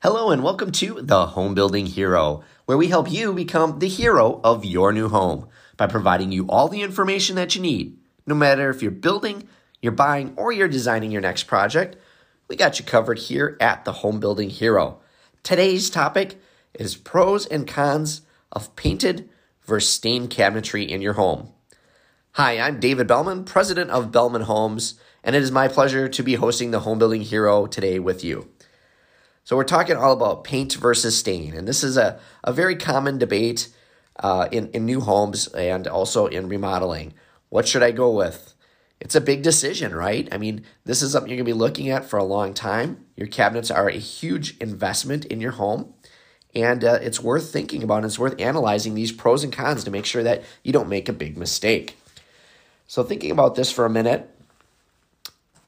Hello and welcome to The Home Building Hero, where we help you become the hero of your new home by providing you all the information that you need. No matter if you're building, you're buying, or you're designing your next project, we got you covered here at The Home Building Hero. Today's topic is pros and cons of painted versus stained cabinetry in your home. Hi, I'm David Bellman, president of Bellman Homes, and it is my pleasure to be hosting The Home Building Hero today with you. So we're talking all about paint versus stain, and this is a, a very common debate uh, in, in new homes and also in remodeling. What should I go with? It's a big decision, right? I mean, this is something you're to be looking at for a long time. Your cabinets are a huge investment in your home, and uh, it's worth thinking about. And it's worth analyzing these pros and cons to make sure that you don't make a big mistake. So, thinking about this for a minute,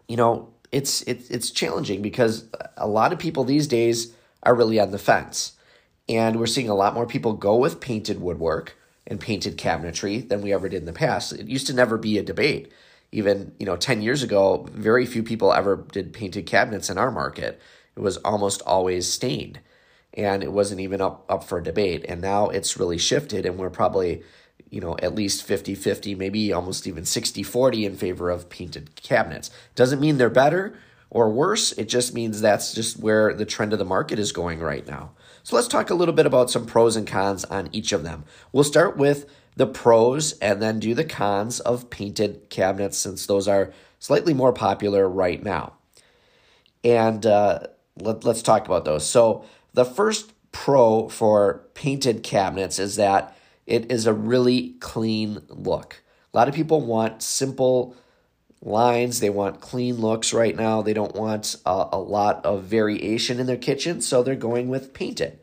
you know, it's it's it's challenging because a lot of people these days are really on the fence. And we're seeing a lot more people go with painted woodwork and painted cabinetry than we ever did in the past. It used to never be a debate. Even, you know, 10 years ago, very few people ever did painted cabinets in our market. It was almost always stained. And it wasn't even up, up for debate. And now it's really shifted, and we're probably you know, at least 50 50, maybe almost even 60 40 in favor of painted cabinets. Doesn't mean they're better or worse, it just means that's just where the trend of the market is going right now. So let's talk a little bit about some pros and cons on each of them. We'll start with the pros and then do the cons of painted cabinets since those are slightly more popular right now. And uh, let, let's talk about those. So, the first pro for painted cabinets is that it is a really clean look. A lot of people want simple lines, they want clean looks right now. They don't want a, a lot of variation in their kitchen, so they're going with painted.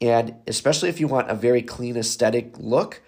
And especially if you want a very clean aesthetic look,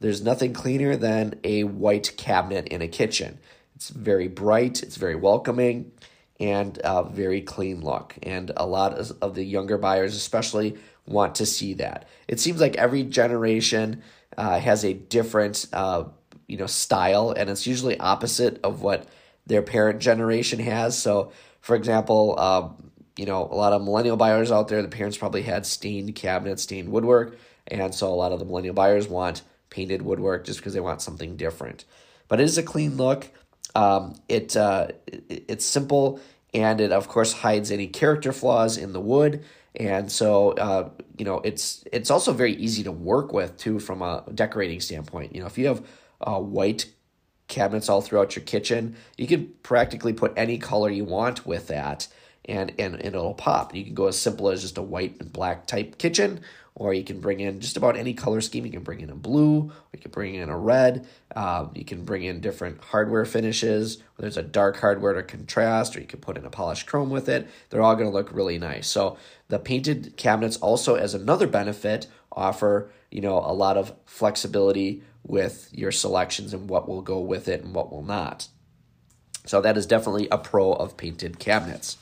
there's nothing cleaner than a white cabinet in a kitchen. It's very bright, it's very welcoming, and a very clean look. And a lot of the younger buyers, especially, want to see that. It seems like every generation uh, has a different uh, you know style, and it's usually opposite of what their parent generation has. So, for example, um, you know a lot of millennial buyers out there, the parents probably had stained cabinets, stained woodwork, and so a lot of the millennial buyers want painted woodwork just because they want something different. But it is a clean look. Um, it, uh, it it's simple and it of course hides any character flaws in the wood and so uh, you know it's it's also very easy to work with too from a decorating standpoint. You know if you have uh, white cabinets all throughout your kitchen you can practically put any color you want with that and and, and it'll pop you can go as simple as just a white and black type kitchen or you can bring in just about any color scheme. You can bring in a blue, you can bring in a red. Um, you can bring in different hardware finishes. Whether it's a dark hardware to contrast, or you can put in a polished chrome with it. They're all going to look really nice. So the painted cabinets also, as another benefit, offer you know a lot of flexibility with your selections and what will go with it and what will not. So that is definitely a pro of painted cabinets.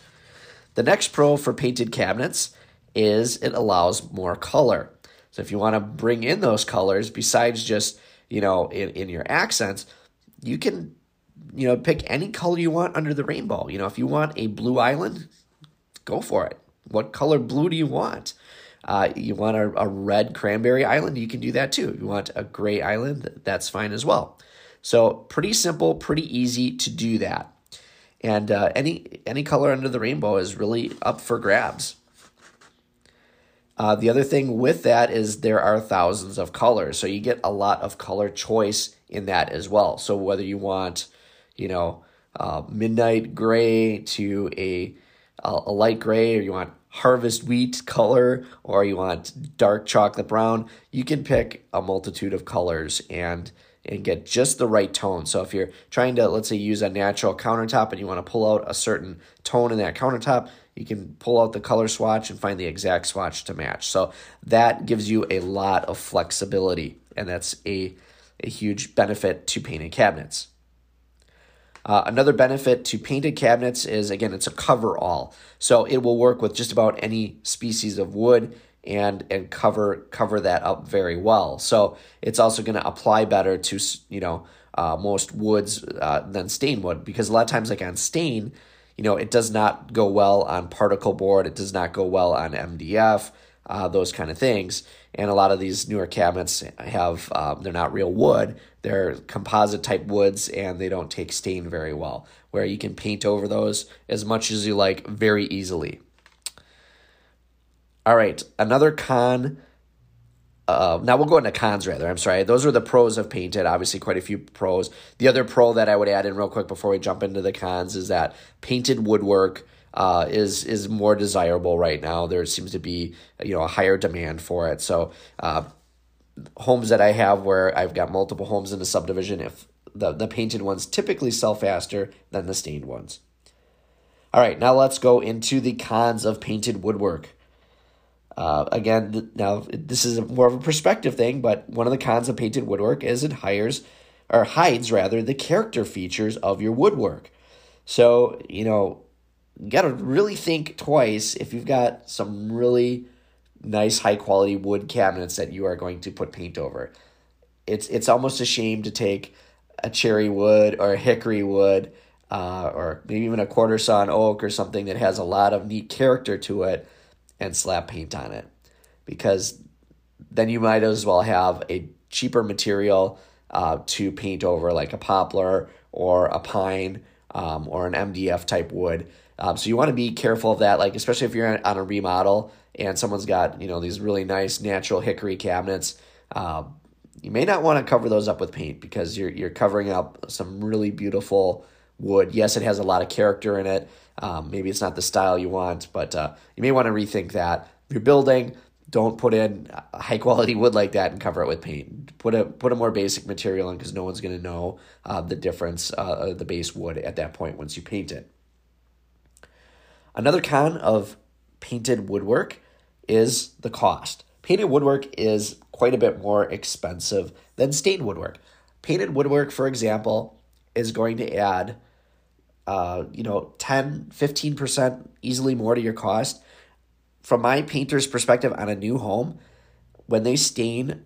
The next pro for painted cabinets is it allows more color. So if you want to bring in those colors besides just, you know, in, in your accents, you can, you know, pick any color you want under the rainbow. You know, if you want a blue island, go for it. What color blue do you want? Uh, you want a, a red cranberry island, you can do that too. You want a gray island, that's fine as well. So pretty simple, pretty easy to do that. And uh, any any color under the rainbow is really up for grabs. Uh, the other thing with that is there are thousands of colors, so you get a lot of color choice in that as well. So whether you want, you know, uh, midnight gray to a a light gray, or you want harvest wheat color, or you want dark chocolate brown, you can pick a multitude of colors and and get just the right tone. So if you're trying to let's say use a natural countertop and you want to pull out a certain tone in that countertop, you can pull out the color swatch and find the exact swatch to match. So that gives you a lot of flexibility, and that's a, a huge benefit to painted cabinets. Uh, another benefit to painted cabinets is again, it's a cover all. So it will work with just about any species of wood and and cover cover that up very well. So it's also going to apply better to you know uh, most woods uh, than stain wood because a lot of times like on stain you know, it does not go well on particle board. It does not go well on MDF, uh, those kind of things. And a lot of these newer cabinets have, um, they're not real wood, they're composite type woods and they don't take stain very well, where you can paint over those as much as you like very easily. All right, another con. Uh, now we'll go into cons rather. I'm sorry. Those are the pros of painted. Obviously, quite a few pros. The other pro that I would add in real quick before we jump into the cons is that painted woodwork uh, is is more desirable right now. There seems to be you know a higher demand for it. So uh, homes that I have where I've got multiple homes in a subdivision, if the the painted ones typically sell faster than the stained ones. All right, now let's go into the cons of painted woodwork. Uh, again, now this is more of a perspective thing, but one of the cons of painted woodwork is it hires or hides rather the character features of your woodwork. So you know you got to really think twice if you've got some really nice high quality wood cabinets that you are going to put paint over. It's it's almost a shame to take a cherry wood or a hickory wood uh, or maybe even a quarter sawn oak or something that has a lot of neat character to it and slap paint on it because then you might as well have a cheaper material uh, to paint over like a poplar or a pine um, or an MDF type wood um, so you want to be careful of that, like especially if you're on a remodel and someone's got you know these really nice natural hickory cabinets. Um, you may not want to cover those up with paint because you're you're covering up some really beautiful wood. Yes, it has a lot of character in it. Um, maybe it's not the style you want, but uh, you may want to rethink that. If you're building, don't put in high quality wood like that and cover it with paint. Put a put a more basic material in because no one's going to know uh, the difference uh, the base wood at that point once you paint it. Another con of painted woodwork is the cost. Painted woodwork is quite a bit more expensive than stained woodwork. Painted woodwork, for example, is going to add, uh, you know, 10, 15% easily more to your cost. From my painter's perspective on a new home, when they stain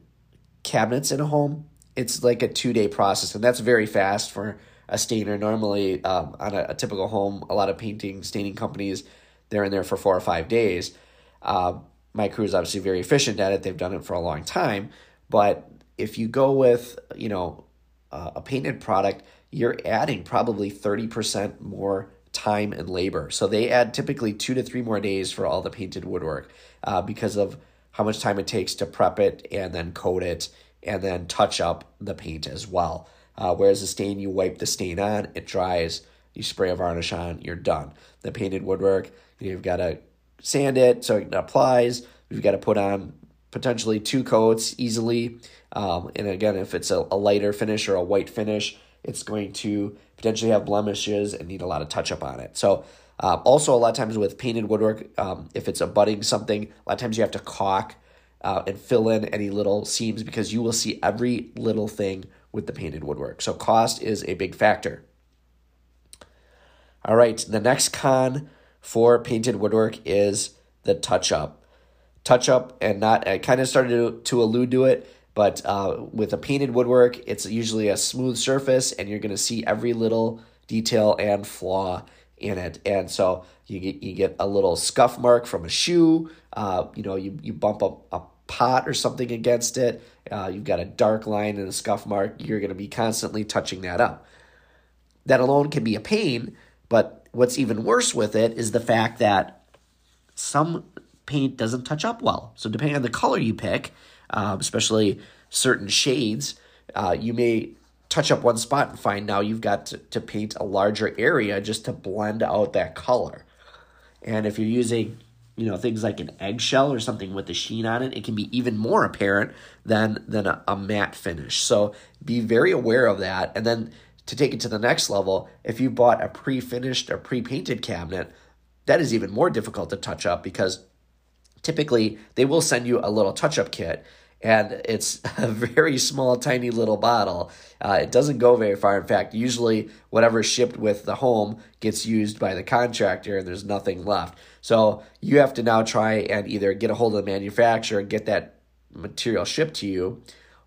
cabinets in a home, it's like a two day process, and that's very fast for a stainer. Normally, um, on a, a, typical home, a lot of painting staining companies, they're in there for four or five days. Uh, my crew is obviously very efficient at it. They've done it for a long time. But if you go with, you know, uh, a painted product, you're adding probably 30% more time and labor. So they add typically two to three more days for all the painted woodwork uh, because of how much time it takes to prep it and then coat it and then touch up the paint as well. Uh, whereas the stain, you wipe the stain on, it dries, you spray a varnish on, you're done. The painted woodwork, you've got to sand it so it applies. You've got to put on potentially two coats easily. Um, and again, if it's a, a lighter finish or a white finish, it's going to potentially have blemishes and need a lot of touch up on it. So, uh, also, a lot of times with painted woodwork, um, if it's abutting something, a lot of times you have to caulk uh, and fill in any little seams because you will see every little thing with the painted woodwork. So cost is a big factor. All right, the next con for painted woodwork is the touch up. Touch up and not, I kind of started to, to allude to it, but uh, with a painted woodwork, it's usually a smooth surface and you're going to see every little detail and flaw in it. And so you get, you get a little scuff mark from a shoe, uh, you know, you, you bump up a pot or something against it, uh, you've got a dark line and a scuff mark, you're going to be constantly touching that up. That alone can be a pain, but what's even worse with it is the fact that some paint doesn't touch up well. So, depending on the color you pick, um, especially certain shades, uh, you may touch up one spot and find now you've got to, to paint a larger area just to blend out that color. And if you're using you know things like an eggshell or something with a sheen on it it can be even more apparent than than a, a, matte finish so be very aware of that and then to take it to the next level if you bought a pre-finished or pre-painted cabinet that is even more difficult to touch up because typically they will send you a little touch-up kit and it's a very small, tiny little bottle. Uh, it doesn't go very far. In fact, usually whatever's shipped with the home gets used by the contractor, and there's nothing left. So you have to now try and either get a hold of the manufacturer and get that material shipped to you,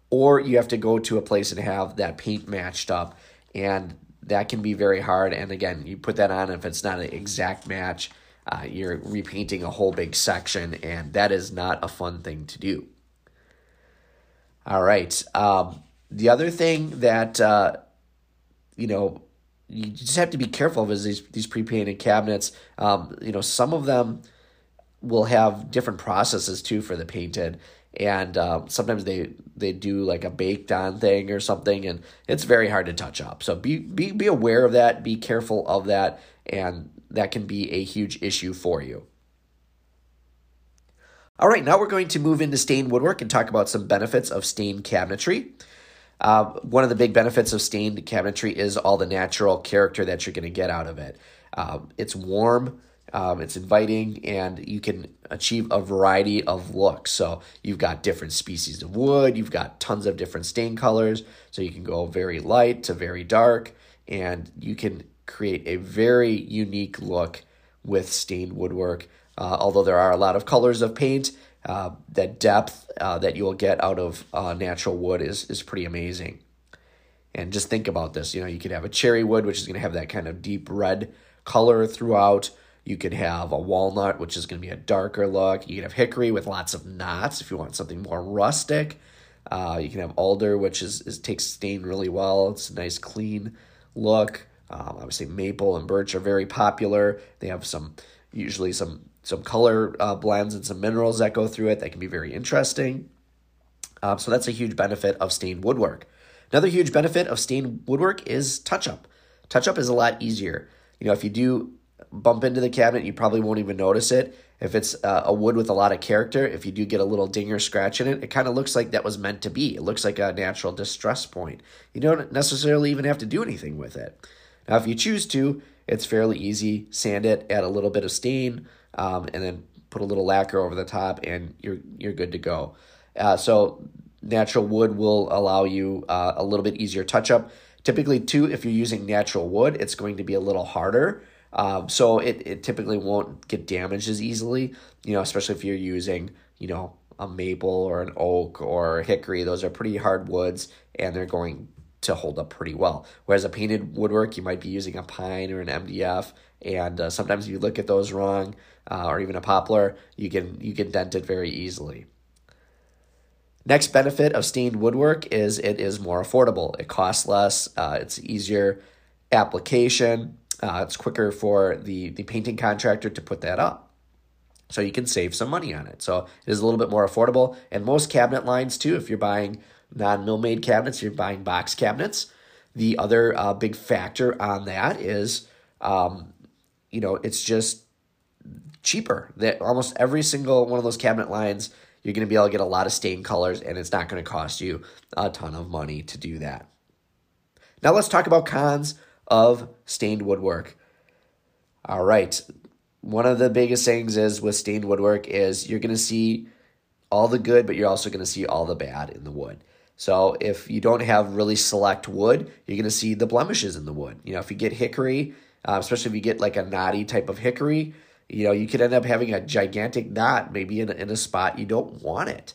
or you have to go to a place and have that paint matched up. And that can be very hard. And again, you put that on if it's not an exact match, uh, you're repainting a whole big section, and that is not a fun thing to do. All right. Um, the other thing that uh, you know you just have to be careful of is these these pre-painted cabinets. Um, you know, some of them will have different processes too for the painted, and um, sometimes they they do like a baked on thing or something, and it's very hard to touch up. So be be be aware of that. Be careful of that, and that can be a huge issue for you. All right, now we're going to move into stained woodwork and talk about some benefits of stained cabinetry. Uh, one of the big benefits of stained cabinetry is all the natural character that you're going to get out of it. Um, it's warm, um, it's inviting, and you can achieve a variety of looks. So you've got different species of wood, you've got tons of different stain colors. So you can go very light to very dark, and you can create a very unique look with stained woodwork. Uh, although there are a lot of colors of paint, uh, that depth uh, that you will get out of uh, natural wood is is pretty amazing. And just think about this. You know, you could have a cherry wood, which is going to have that kind of deep red color throughout. You could have a walnut, which is going to be a darker look. You could have hickory with lots of knots if you want something more rustic. Uh, you can have alder, which is, is takes stain really well. It's a nice clean look. Um, obviously, maple and birch are very popular. They have some usually some some color uh, blends and some minerals that go through it that can be very interesting. Um, so that's a huge benefit of stained woodwork. Another huge benefit of stained woodwork is touch up. Touch up is a lot easier. You know, if you do bump into the cabinet, you probably won't even notice it. If it's uh, a wood with a lot of character, if you do get a little ding or scratch in it, it kind of looks like that was meant to be. It looks like a natural distress point. You don't necessarily even have to do anything with it. Now, if you choose to, it's fairly easy. Sand it, add a little bit of stain, um, and then put a little lacquer over the top, and you're you're good to go. Uh, so natural wood will allow you uh, a little bit easier touch up. Typically, too, if you're using natural wood, it's going to be a little harder. Um, so it, it typically won't get damaged as easily, you know, especially if you're using, you know, a maple or an oak or hickory. Those are pretty hard woods and they're going to hold up pretty well. Whereas a painted woodwork, you might be using a pine or an MDF, and uh, sometimes you look at those wrong, uh, or even a poplar, you can you can dent it very easily. Next benefit of stained woodwork is it is more affordable. It costs less. Uh, it's easier application. Uh, it's quicker for the the painting contractor to put that up. So you can save some money on it. So it is a little bit more affordable. And most cabinet lines too, if you're buying non-mill made cabinets, you're buying box cabinets. The other uh, big factor on that is, um, you know, it's just cheaper. That almost every single one of those cabinet lines, you're going to be able to get a lot of stain colors, and it's not going to cost you a ton of money to do that. Now let's talk about cons of stained woodwork. All right, one of the biggest things is with stained woodwork is you're going to see all the good, but you're also going to see all the bad in the wood. So if you don't have really select wood, you're going to see the blemishes in the wood. You know, if you get hickory, uh, especially if you get like a knotty type of hickory, you know, you could end up having a gigantic knot maybe in a, in a spot you don't want it.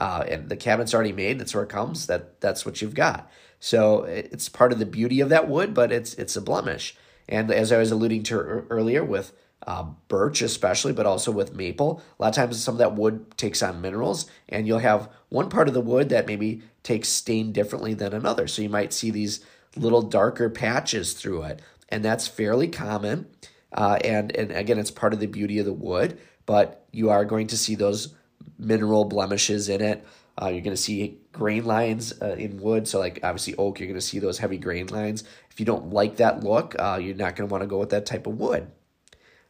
Uh, and the cabinet's already made. That's where it comes. That that's what you've got. So it's part of the beauty of that wood, but it's it's a blemish. And as I was alluding to earlier with uh, birch especially, but also with maple. A lot of times some of that wood takes on minerals, and you'll have one part of the wood that maybe takes stain differently than another. So you might see these little darker patches through it, and that's fairly common. Uh, and and again, it's part of the beauty of the wood, but you are going to see those mineral blemishes in it. Uh, you're going to see grain lines uh, in wood. So, like obviously oak, you're going to see those heavy grain lines. If you don't like that look, uh, you're not going to want to go with that type of wood.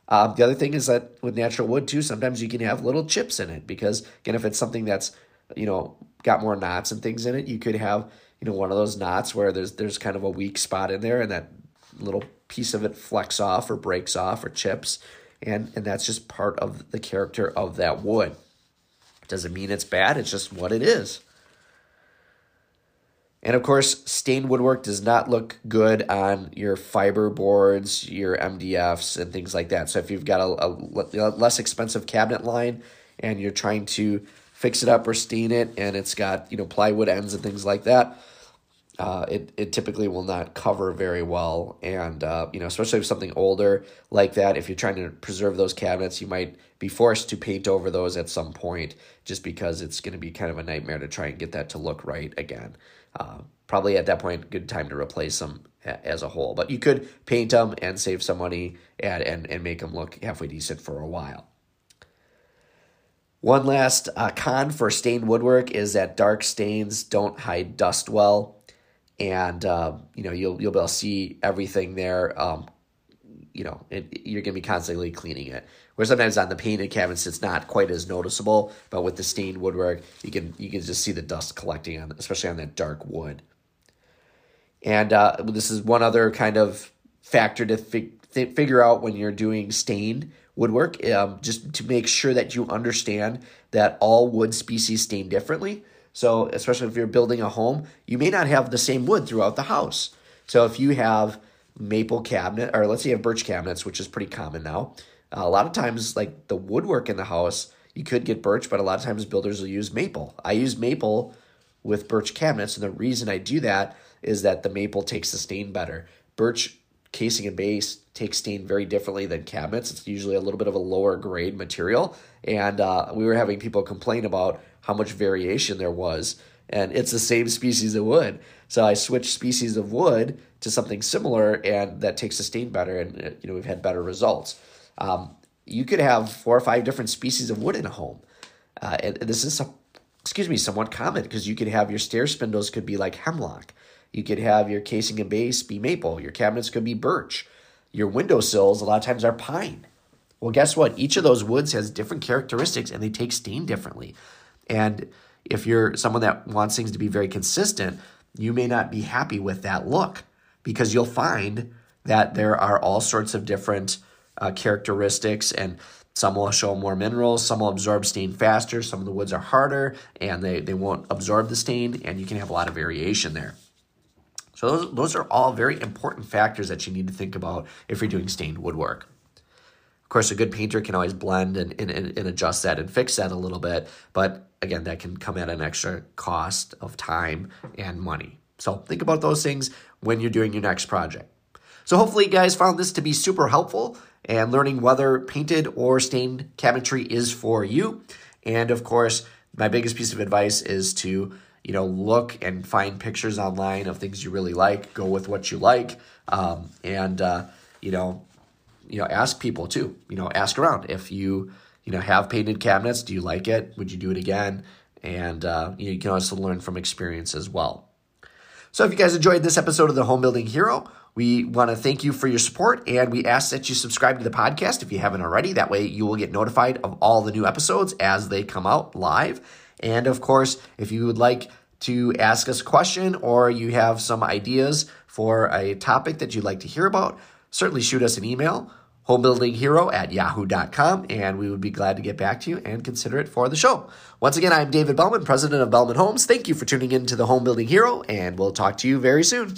Um, the other thing is that with natural wood too, sometimes you can have little chips in it because again, if it's something that's you know got more knots and things in it, you could have you know one of those knots where there's there's kind of a weak spot in there, and that little piece of it flecks off or breaks off or chips, and and that's just part of the character of that wood. Doesn't mean it's bad; it's just what it is. And of course, stained woodwork does not look good on your fiber boards, your MDFs, and things like that. So if you've got a, a, less expensive cabinet line and you're trying to fix it up or stain it, and it's got you know plywood ends and things like that, uh, it, it typically will not cover very well. And, uh, you know, especially with something older like that, if you're trying to preserve those cabinets, you might be forced to paint over those at some point just because it's going to be kind of a nightmare to try and get that to look right again. Uh, probably at that point, good time to replace them as a whole. But you could paint them and save some money and, and, and make them look halfway decent for a while. One last uh, con for stained woodwork is that dark stains don't hide dust well and uh, you know you'll you'll be able to see everything there. Um, you know, it, you're gonna be constantly cleaning it. Where sometimes on the painted cabinets it's not quite as noticeable, but with the stained woodwork, you can you can just see the dust collecting on, especially on that dark wood. And uh, this is one other kind of factor to th- figure out when you're doing stained woodwork, um, just to make sure that you understand that all wood species stain differently. So, especially if you're building a home, you may not have the same wood throughout the house. So, if you have maple cabinet, or let's say you have birch cabinets, which is pretty common now, a lot of times, like the woodwork in the house, you could get birch, but a lot of times builders will use maple. I use maple with birch cabinets, and the reason I do that is that the maple takes the stain better. Birch casing and base takes stain very differently than cabinets. It's usually a little bit of a lower grade material, and uh, we were having people complain about how much variation there was. And it's the same species of wood. So I switched species of wood to something similar, and that takes the stain better, and uh, you know we've had better results. Um, you could have four or five different species of wood in a home, uh, and this is some, excuse me somewhat common because you could have your stair spindles could be like hemlock, you could have your casing and base be maple, your cabinets could be birch, your windowsills a lot of times are pine. Well, guess what? Each of those woods has different characteristics, and they take stain differently. And if you're someone that wants things to be very consistent, you may not be happy with that look because you'll find that there are all sorts of different uh, characteristics and some will show more minerals, some will absorb stain faster, some of the woods are harder and they, they won't absorb the stain, and you can have a lot of variation there. So, those, those are all very important factors that you need to think about if you're doing stained woodwork course, a good painter can always blend and, and, and adjust that and fix that a little bit. But again, that can come at an extra cost of time and money. So think about those things when you're doing your next project. So hopefully you guys found this to be super helpful and learning whether painted or stained cabinetry is for you. And of course, my biggest piece of advice is to you know look and find pictures online of things you really like go with what you like um, and uh, you know you know, ask people too. You know, ask around if you you know have painted cabinets. Do you like it? Would you do it again? And uh, you, know, you can also learn from experience as well. So if you guys enjoyed this episode of the Home Building Hero, we want to thank you for your support and we ask that you subscribe to the podcast if you haven't already. That way you will get notified of all the new episodes as they come out live. And of course, if you would like to ask us a question or you have some ideas for a topic that you'd like to hear about, certainly shoot us an email homebuildinghero at yahoo.com, and we would be glad to get back to you and consider it for the show. Once again, I'm David Bellman, president of Bellman Homes. Thank you for tuning in to the Home Building Hero, and we'll talk to you very soon.